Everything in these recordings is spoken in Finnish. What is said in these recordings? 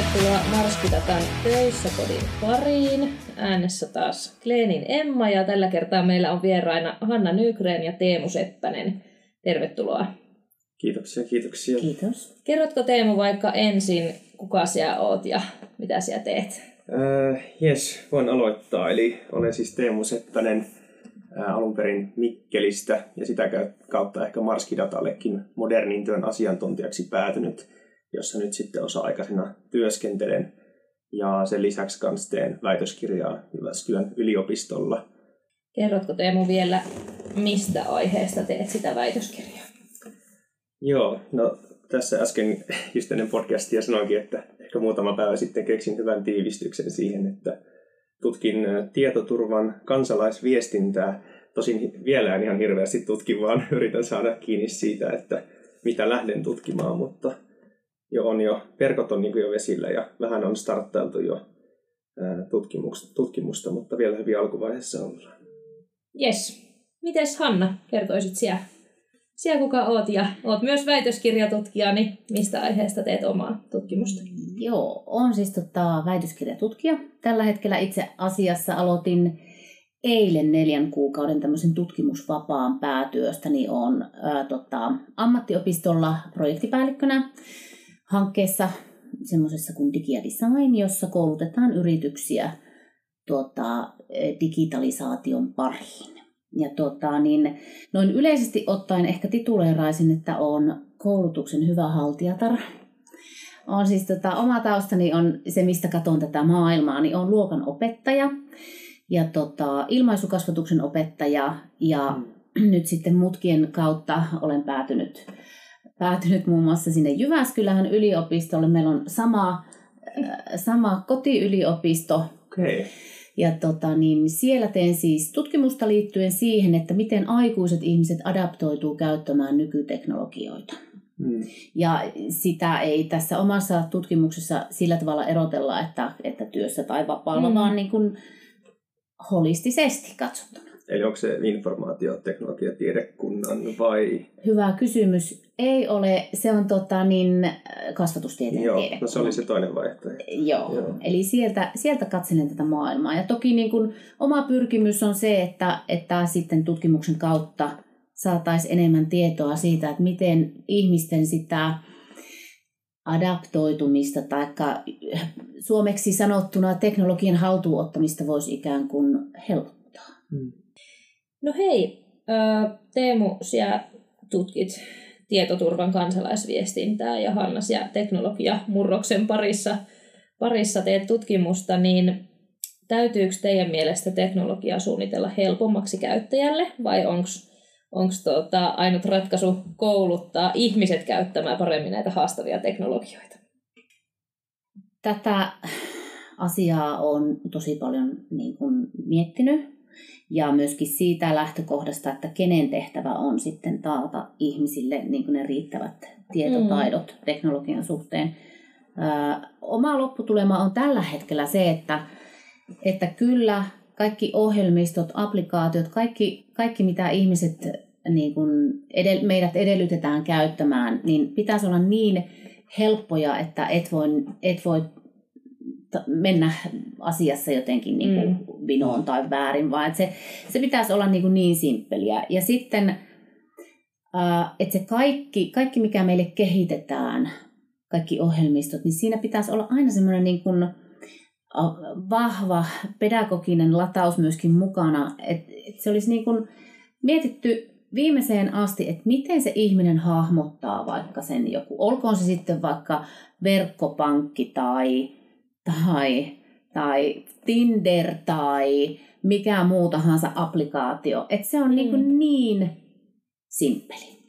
tervetuloa Marskidatan töissä kodin pariin. Äänessä taas Kleenin Emma ja tällä kertaa meillä on vieraina Hanna Nygren ja Teemu Seppänen. Tervetuloa. Kiitoksia, kiitoksia. Kiitos. Kerrotko Teemu vaikka ensin, kuka sinä oot ja mitä sinä teet? Äh, yes, voin aloittaa. Eli olen siis Teemu Seppänen äh, alun perin Mikkelistä ja sitä kautta ehkä Marskidatallekin modernin työn asiantuntijaksi päätynyt, jossa nyt sitten osa-aikaisena työskentelen. Ja sen lisäksi kanssa teen väitöskirjaa Jyväskylän yliopistolla. Kerrotko Teemu vielä, mistä aiheesta teet sitä väitöskirjaa? Joo, no tässä äsken just ennen podcastia sanoinkin, että ehkä muutama päivä sitten keksin hyvän tiivistyksen siihen, että tutkin tietoturvan kansalaisviestintää. Tosin vielä en ihan hirveästi tutki, vaan yritän saada kiinni siitä, että mitä lähden tutkimaan, mutta jo on jo, verkot on niin jo vesillä ja vähän on starttailtu jo tutkimusta, tutkimusta, mutta vielä hyvin alkuvaiheessa ollaan. Yes. Mites Hanna, kertoisit siellä siellä kuka oot ja oot myös väitöskirjatutkija, niin mistä aiheesta teet omaa tutkimusta? Joo, on siis tota, väitöskirjatutkija. Tällä hetkellä itse asiassa aloitin eilen neljän kuukauden tämmöisen tutkimusvapaan päätyöstä, niin on ää, tota, ammattiopistolla projektipäällikkönä hankkeessa semmoisessa kuin Digi Design, jossa koulutetaan yrityksiä tota, digitalisaation pariin. Ja tota, niin, noin yleisesti ottaen ehkä tituleeraisin, että on koulutuksen hyvä haltijatar. On siis tota, oma taustani on se, mistä katson tätä maailmaa, niin on luokan opettaja ja tota, ilmaisukasvatuksen opettaja ja mm. nyt sitten mutkien kautta olen päätynyt, päätynyt muun muassa sinne Jyväskylän yliopistolle. Meillä on sama, äh, sama kotiyliopisto. Okay. Ja tota, niin siellä teen siis tutkimusta liittyen siihen, että miten aikuiset ihmiset adaptoituu käyttämään nykyteknologioita. Hmm. Ja sitä ei tässä omassa tutkimuksessa sillä tavalla erotella, että, että työssä tai vapaalla, hmm. vaan niin kuin holistisesti katsottuna. Eli onko se informaatioteknologiatiedekunnan vai? Hyvä kysymys. Ei ole, se on tota, niin, kasvatustieteen Joo, tiedekunta. no se oli se toinen vaihtoehto. Joo, Joo. eli sieltä, sieltä katselen tätä maailmaa. Ja toki niin kun, oma pyrkimys on se, että, että sitten tutkimuksen kautta saataisiin enemmän tietoa siitä, että miten ihmisten sitä adaptoitumista tai suomeksi sanottuna teknologian haltuunottamista voisi ikään kuin helpottaa. Hmm. No hei, Teemu, sinä tutkit tietoturvan kansalaisviestintää ja Hanna ja teknologia murroksen parissa, parissa teet tutkimusta, niin täytyykö teidän mielestä teknologiaa suunnitella helpommaksi käyttäjälle vai onko tota, ainut ratkaisu kouluttaa ihmiset käyttämään paremmin näitä haastavia teknologioita? Tätä asiaa on tosi paljon niin kuin, miettinyt ja myöskin siitä lähtökohdasta, että kenen tehtävä on sitten taata ihmisille niin kuin ne riittävät tietotaidot mm. teknologian suhteen. Ö, oma lopputulema on tällä hetkellä se, että, että kyllä kaikki ohjelmistot, applikaatiot, kaikki, kaikki mitä ihmiset niin kuin edel, meidät edellytetään käyttämään, niin pitäisi olla niin helppoja, että et voi, et voi mennä asiassa jotenkin niin kuin mm. vinoon tai väärin, vaan että se, se pitäisi olla niin, kuin niin simppeliä. Ja sitten, että se kaikki, kaikki, mikä meille kehitetään, kaikki ohjelmistot, niin siinä pitäisi olla aina semmoinen niin kuin vahva pedagoginen lataus myöskin mukana, että, että se olisi niin kuin mietitty viimeiseen asti, että miten se ihminen hahmottaa vaikka sen joku, olkoon se sitten vaikka verkkopankki tai tai, tai Tinder tai mikä muu tahansa applikaatio. Että se on niinku mm. niin, niin simppeli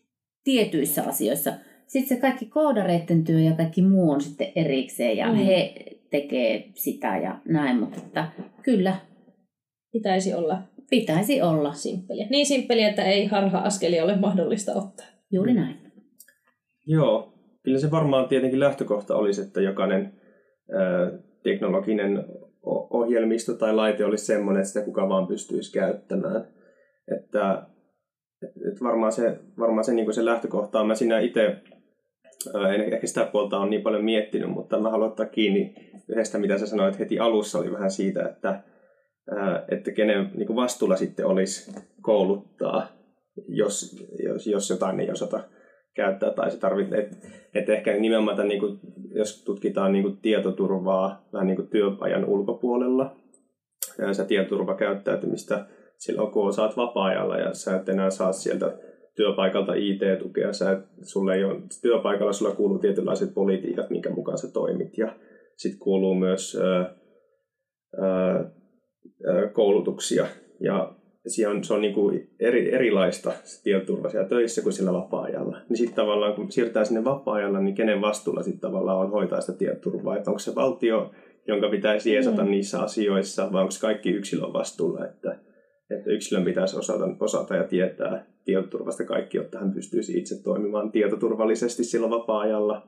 tietyissä asioissa. Sitten se kaikki koodareiden työ ja kaikki muu on sitten erikseen ja mm. he tekee sitä ja näin, mutta että kyllä. Pitäisi olla. Pitäisi olla. Simppeliä. Niin simppeliä, että ei harha-askelia ole mahdollista ottaa. Juuri näin. Joo, kyllä se varmaan tietenkin lähtökohta olisi, että jokainen teknologinen ohjelmisto tai laite olisi semmoinen, että sitä kuka vaan pystyisi käyttämään. Että, että varmaan se, varmaan se, niin se lähtökohta on. Mä siinä itse en ehkä sitä puolta on niin paljon miettinyt, mutta mä haluan ottaa kiinni yhdestä, mitä sä sanoit heti alussa, oli vähän siitä, että, että kenen niin vastuulla sitten olisi kouluttaa, jos, jos, jos jotain ei osata käyttää tai se tarvitsee, että et ehkä nimenomaan tämän, niin kuin, jos tutkitaan niin kuin tietoturvaa vähän niin kuin työajan ulkopuolella, ja sä tietoturvakäyttäytymistä silloin, kun osaat vapaa-ajalla ja sä et enää saa sieltä työpaikalta IT-tukea, sä et, sulle ei ole, työpaikalla sulla kuuluu tietynlaiset politiikat, minkä mukaan sä toimit, ja sitten kuuluu myös ää, ää, koulutuksia, ja se on, se on niin kuin eri, erilaista se tietoturva siellä töissä kuin sillä vapaa-ajalla. Niin sitten tavallaan, kun siirrytään sinne vapaa-ajalla, niin kenen vastuulla sitten tavallaan on hoitaa sitä tietoturvaa, että onko se valtio, jonka pitäisi jeesata mm. niissä asioissa, vai onko kaikki yksilön vastuulla, että, että yksilön pitäisi osata, osata ja tietää tietoturvasta kaikki, jotta hän pystyisi itse toimimaan tietoturvallisesti silloin vapaa-ajalla.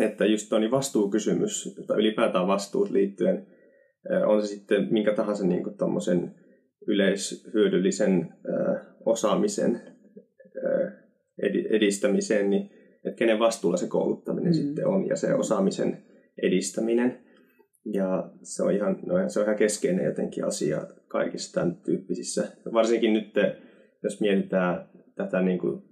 Että just tuo niin vastuukysymys, tai ylipäätään vastuut liittyen, on se sitten minkä tahansa niin kuin yleishyödyllisen osaamisen edistämiseen, niin että kenen vastuulla se kouluttaminen mm. sitten on ja se osaamisen edistäminen. Ja se on ihan, no, se on ihan keskeinen jotenkin asia kaikissa tämän tyyppisissä. Varsinkin nyt, jos mietitään tätä, niin kuin,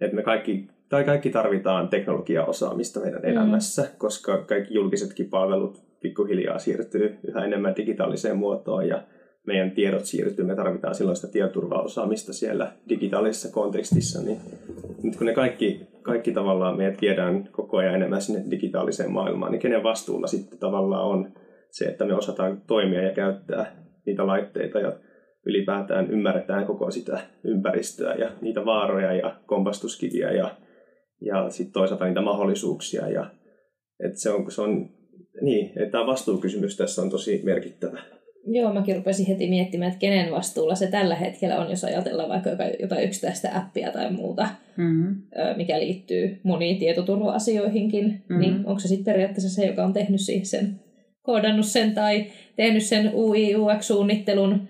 että me kaikki, tai kaikki tarvitaan teknologiaosaamista meidän mm. elämässä, koska kaikki julkisetkin palvelut pikkuhiljaa siirtyy yhä enemmän digitaaliseen muotoon ja meidän tiedot siirtyy, me tarvitaan silloin sitä tietoturvaosaamista siellä digitaalisessa kontekstissa, niin nyt kun ne kaikki, kaikki tavallaan meidät viedään koko ajan enemmän sinne digitaaliseen maailmaan, niin kenen vastuulla sitten tavallaan on se, että me osataan toimia ja käyttää niitä laitteita ja ylipäätään ymmärretään koko sitä ympäristöä ja niitä vaaroja ja kompastuskiviä ja, ja sitten toisaalta niitä mahdollisuuksia. Ja, että se on, se on, niin, että tämä vastuukysymys tässä on tosi merkittävä. Joo, mäkin rupesin heti miettimään, että kenen vastuulla se tällä hetkellä on, jos ajatellaan vaikka jotain yksittäistä appia tai muuta, mm-hmm. mikä liittyy moniin tietoturva-asioihinkin, mm-hmm. niin onko se sitten periaatteessa se, joka on tehnyt siihen sen, koodannut sen tai tehnyt sen UI, UX-suunnittelun,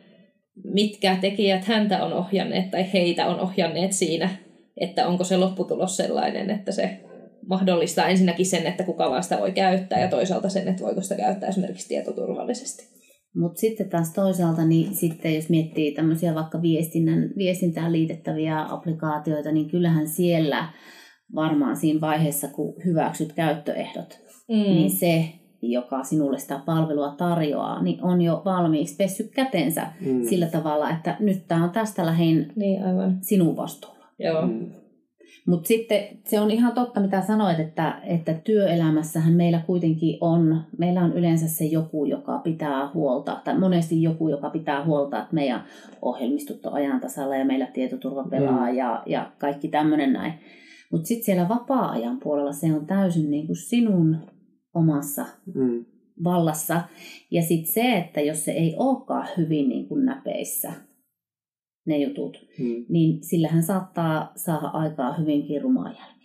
mitkä tekijät häntä on ohjanneet tai heitä on ohjanneet siinä, että onko se lopputulos sellainen, että se mahdollistaa ensinnäkin sen, että kuka vaan sitä voi käyttää ja toisaalta sen, että voiko sitä käyttää esimerkiksi tietoturvallisesti. Mutta sitten taas toisaalta, niin sitten jos miettii tämmöisiä vaikka viestinnän, viestintään liitettäviä applikaatioita, niin kyllähän siellä varmaan siinä vaiheessa, kun hyväksyt käyttöehdot, mm. niin se, joka sinulle sitä palvelua tarjoaa, niin on jo valmiiksi pessy kätensä mm. sillä tavalla, että nyt tämä on tästä lähin niin, aivan. sinun vastuulla. Joo. Mm. Mutta sitten se on ihan totta, mitä sanoit, että, että työelämässähän meillä kuitenkin on, meillä on yleensä se joku, joka pitää huolta, tai monesti joku, joka pitää huolta, että meidän ohjelmistot on ajan tasalla ja meillä tietoturva pelaa mm. ja, ja kaikki tämmöinen näin. Mutta sitten siellä vapaa-ajan puolella se on täysin niin kuin sinun omassa mm. vallassa. Ja sitten se, että jos se ei olekaan hyvin niin kuin näpeissä, ne jutut, hmm. niin sillähän saattaa saada aikaa hyvinkin rumaa jälkeen.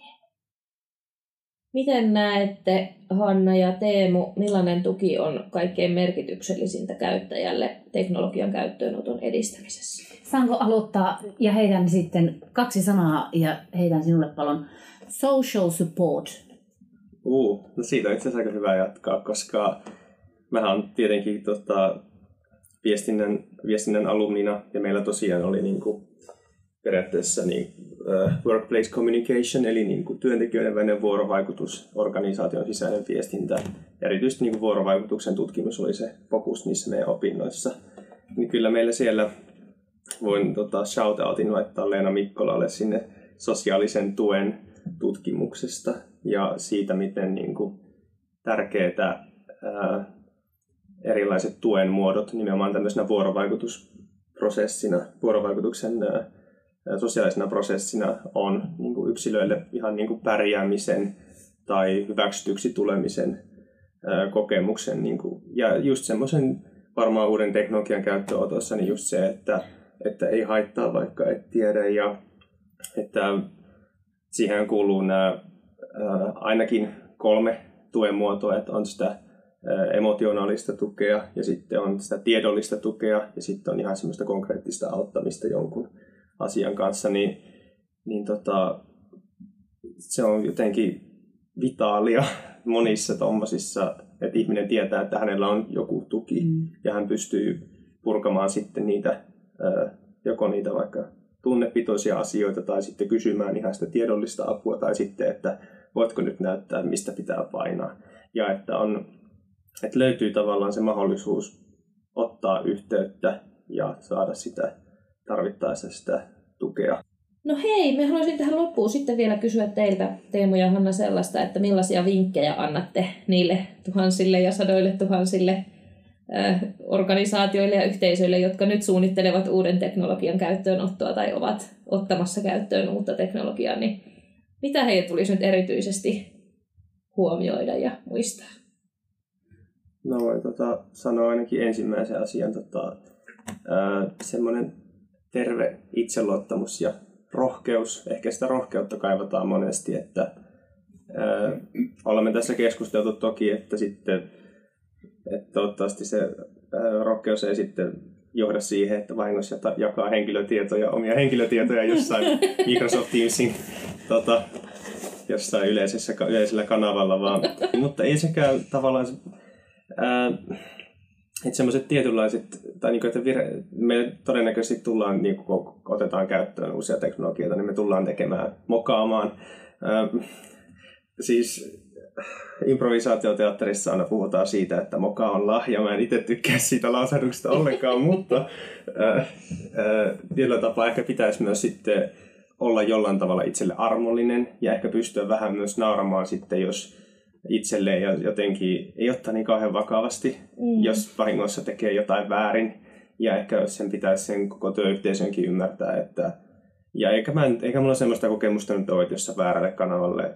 Miten näette, Hanna ja Teemu, millainen tuki on kaikkein merkityksellisintä käyttäjälle teknologian käyttöönoton edistämisessä? Saanko aloittaa ja heitän sitten kaksi sanaa ja heitän sinulle palon social support. Uh, no siitä on itse asiassa aika hyvä jatkaa, koska mehän on tietenkin tota, viestinnän, viestinnän alumnina ja meillä tosiaan oli niin kuin periaatteessa niin, uh, workplace communication, eli niin kuin työntekijöiden välinen vuorovaikutus, organisaation sisäinen viestintä. Ja erityisesti niin kuin vuorovaikutuksen tutkimus oli se fokus niissä meidän opinnoissa. Niin kyllä meillä siellä voin tota, shoutoutin laittaa Leena Mikkolalle sinne sosiaalisen tuen tutkimuksesta ja siitä, miten niin kuin, tärkeää erilaiset tuen muodot nimenomaan tämmöisenä vuorovaikutusprosessina, vuorovaikutuksen sosiaalisena prosessina on niin kuin yksilöille ihan niin kuin pärjäämisen tai hyväksytyksi tulemisen kokemuksen. Niin kuin, ja just semmoisen varmaan uuden teknologian käyttöönotossa, niin just se, että, että ei haittaa vaikka et tiedä ja että siihen kuuluu nämä ainakin kolme tuen muotoa, että on sitä emotionaalista tukea ja sitten on sitä tiedollista tukea ja sitten on ihan semmoista konkreettista auttamista jonkun asian kanssa, niin, niin tota, se on jotenkin vitaalia monissa tuommoisissa, että ihminen tietää, että hänellä on joku tuki mm. ja hän pystyy purkamaan sitten niitä, joko niitä vaikka tunnepitoisia asioita tai sitten kysymään ihan sitä tiedollista apua tai sitten, että voitko nyt näyttää, mistä pitää painaa. Ja että, on, että löytyy tavallaan se mahdollisuus ottaa yhteyttä ja saada sitä tarvittaessa sitä tukea. No hei, me haluaisin tähän loppuun sitten vielä kysyä teiltä, Teemu ja Hanna, sellaista, että millaisia vinkkejä annatte niille tuhansille ja sadoille tuhansille äh, organisaatioille ja yhteisöille, jotka nyt suunnittelevat uuden teknologian käyttöönottoa tai ovat ottamassa käyttöön uutta teknologiaa, niin mitä heidän tulisi nyt erityisesti huomioida ja muistaa? No voin tota, sanoa ainakin ensimmäisen asian, tota, semmoinen terve itseluottamus ja rohkeus. Ehkä sitä rohkeutta kaivataan monesti, että ää, olemme tässä keskusteltu toki, että sitten että toivottavasti se ää, rohkeus ei sitten johda siihen, että vahingossa jakaa henkilötietoja, omia henkilötietoja jossain Microsoft Teamsin tota, jossain yleisessä, yleisellä kanavalla, vaan, mutta ei sekään tavallaan, ää, että semmoiset tietynlaiset, tai niin kuin, että virhe, me todennäköisesti tullaan, niin kun otetaan käyttöön uusia teknologioita, niin me tullaan tekemään, mokaamaan. Ää, siis improvisaatioteatterissa aina puhutaan siitä, että moka on lahja. Mä en itse tykkää siitä lausahduksesta ollenkaan, mutta ää, ää, tietyllä tapaa ehkä pitäisi myös sitten olla jollain tavalla itselle armollinen ja ehkä pystyä vähän myös nauramaan sitten, jos itselleen ja jotenkin ei ottaa niin kauhean vakavasti, mm. jos vahingossa tekee jotain väärin. Ja ehkä sen pitäisi sen koko työyhteisönkin ymmärtää, että ja eikä, mä, eikä mulla semmoista kokemusta nyt ole, jos väärälle kanavalle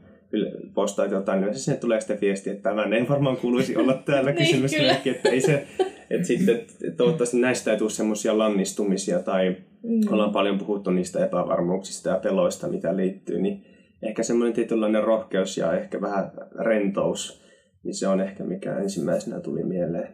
postaat jotain, niin sinne tulee sitten viesti, että tämän ei varmaan kuuluisi olla täällä niin, kysymysmerkki, että ei se, että sitten toivottavasti näistä ei tule semmoisia lannistumisia tai mm. ollaan paljon puhuttu niistä epävarmuuksista ja peloista, mitä liittyy, niin ehkä semmoinen tietynlainen rohkeus ja ehkä vähän rentous, niin se on ehkä mikä ensimmäisenä tuli mieleen.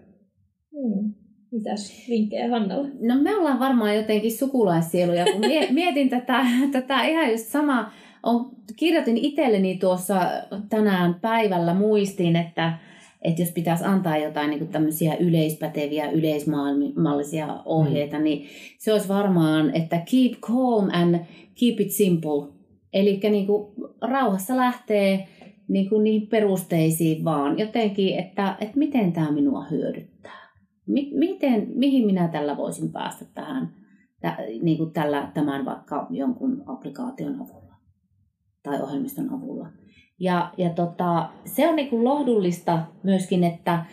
Mm. Mitäs vinkkejä Hannalla? No me ollaan varmaan jotenkin sukulaissieluja, kun mietin tätä, tätä ihan just sama. On, kirjoitin itselleni tuossa tänään päivällä muistiin, että, että jos pitäisi antaa jotain niin tämmöisiä yleispäteviä, yleismallisia ohjeita, mm. niin se olisi varmaan, että keep calm and keep it simple. Eli niin rauhassa lähtee niin kuin niihin perusteisiin vaan jotenkin, että, että miten tämä minua hyödyttää. Miten, mihin minä tällä voisin päästä tähän, niin kuin tällä, tämän vaikka jonkun applikaation avulla tai ohjelmiston avulla. Ja, ja tota, se on niin kuin lohdullista myöskin, että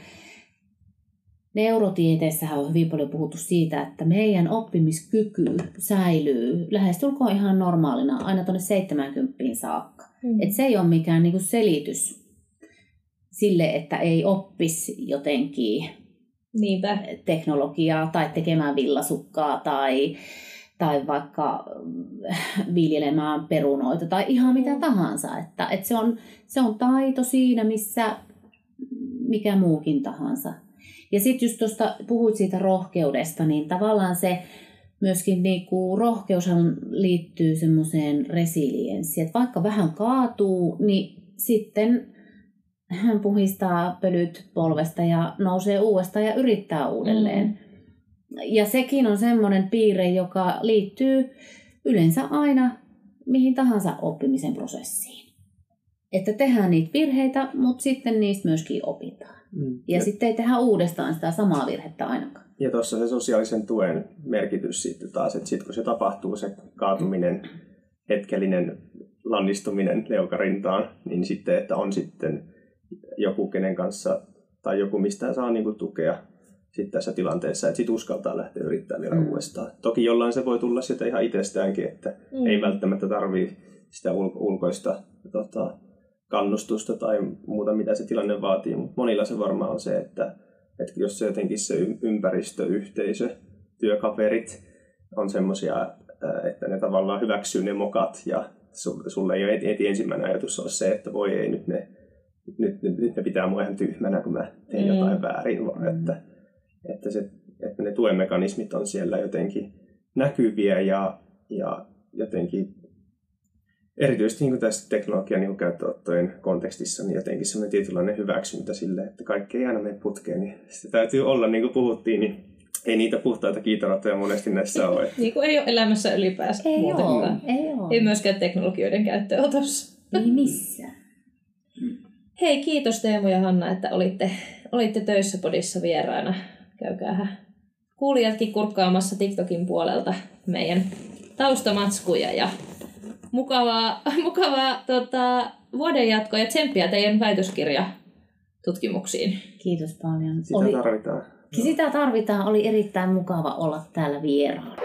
Neurotieteessähän on hyvin paljon puhuttu siitä, että meidän oppimiskyky säilyy lähestulkoon ihan normaalina aina tuonne 70 saakka. Mm. Et se ei ole mikään niinku selitys sille, että ei oppisi jotenkin Niinpä. teknologiaa tai tekemään villasukkaa tai, tai vaikka viljelemään perunoita tai ihan mitä mm. tahansa. Että, että se, on, se on taito siinä, missä mikä muukin tahansa. Ja sitten just tuosta puhuit siitä rohkeudesta, niin tavallaan se myöskin niinku, rohkeushan liittyy semmoiseen resilienssiin, että vaikka vähän kaatuu, niin sitten hän puhistaa pölyt polvesta ja nousee uudestaan ja yrittää uudelleen. Mm. Ja sekin on semmoinen piirre, joka liittyy yleensä aina mihin tahansa oppimisen prosessiin. Että tehdään niitä virheitä, mutta sitten niistä myöskin opitaan. Mm. Ja, ja sitten ei tehdä uudestaan sitä samaa virhettä ainakaan. Ja tuossa se sosiaalisen tuen merkitys sitten taas, että sitten kun se tapahtuu, se kaatuminen, hetkellinen lannistuminen leukarintaan, niin sitten, että on sitten joku, kenen kanssa, tai joku, mistä saa niinku tukea sitten tässä tilanteessa, että sitten uskaltaa lähteä yrittämään vielä mm. uudestaan. Toki jollain se voi tulla sitä ihan itsestäänkin, että mm. ei välttämättä tarvii sitä ulko- ulkoista tota, kannustusta tai muuta, mitä se tilanne vaatii, mutta monilla se varmaan on se, että, että jos se jotenkin se ympäristö, yhteisö, työkaverit on semmoisia, että ne tavallaan hyväksyy ne mokat ja sulle ei ole heti ensimmäinen ajatus ole se, että voi ei nyt ne, nyt, nyt, nyt ne pitää mua ihan tyhmänä, kun mä teen mm. jotain väärin, vaan mm. että, että, se, että ne tuemekanismit on siellä jotenkin näkyviä ja, ja jotenkin erityisesti niin tässä teknologian niin käyttöottojen kontekstissa niin jotenkin semmoinen tietynlainen hyväksyntä sille, että kaikki ei aina mene putkeen, niin se täytyy olla, niin kuin puhuttiin, niin ei niitä puhtaita kiitoratoja monesti näissä ole. niin kuin ei ole elämässä ylipäänsä Ei muutenkaan. ole, ei ole. Ei myöskään teknologioiden käyttöönotossa. Ei missään. Hei, kiitos Teemu ja Hanna, että olitte, olitte töissä podissa vieraana. Käykäähän kuulijatkin kurkkaamassa TikTokin puolelta meidän taustamatskuja ja mukavaa, mukavaa tota, vuoden jatkoa ja tsemppiä teidän väitöskirja tutkimuksiin. Kiitos paljon. Sitä Oli, tarvitaan. sitä tarvitaan. Oli erittäin mukava olla täällä vieraana.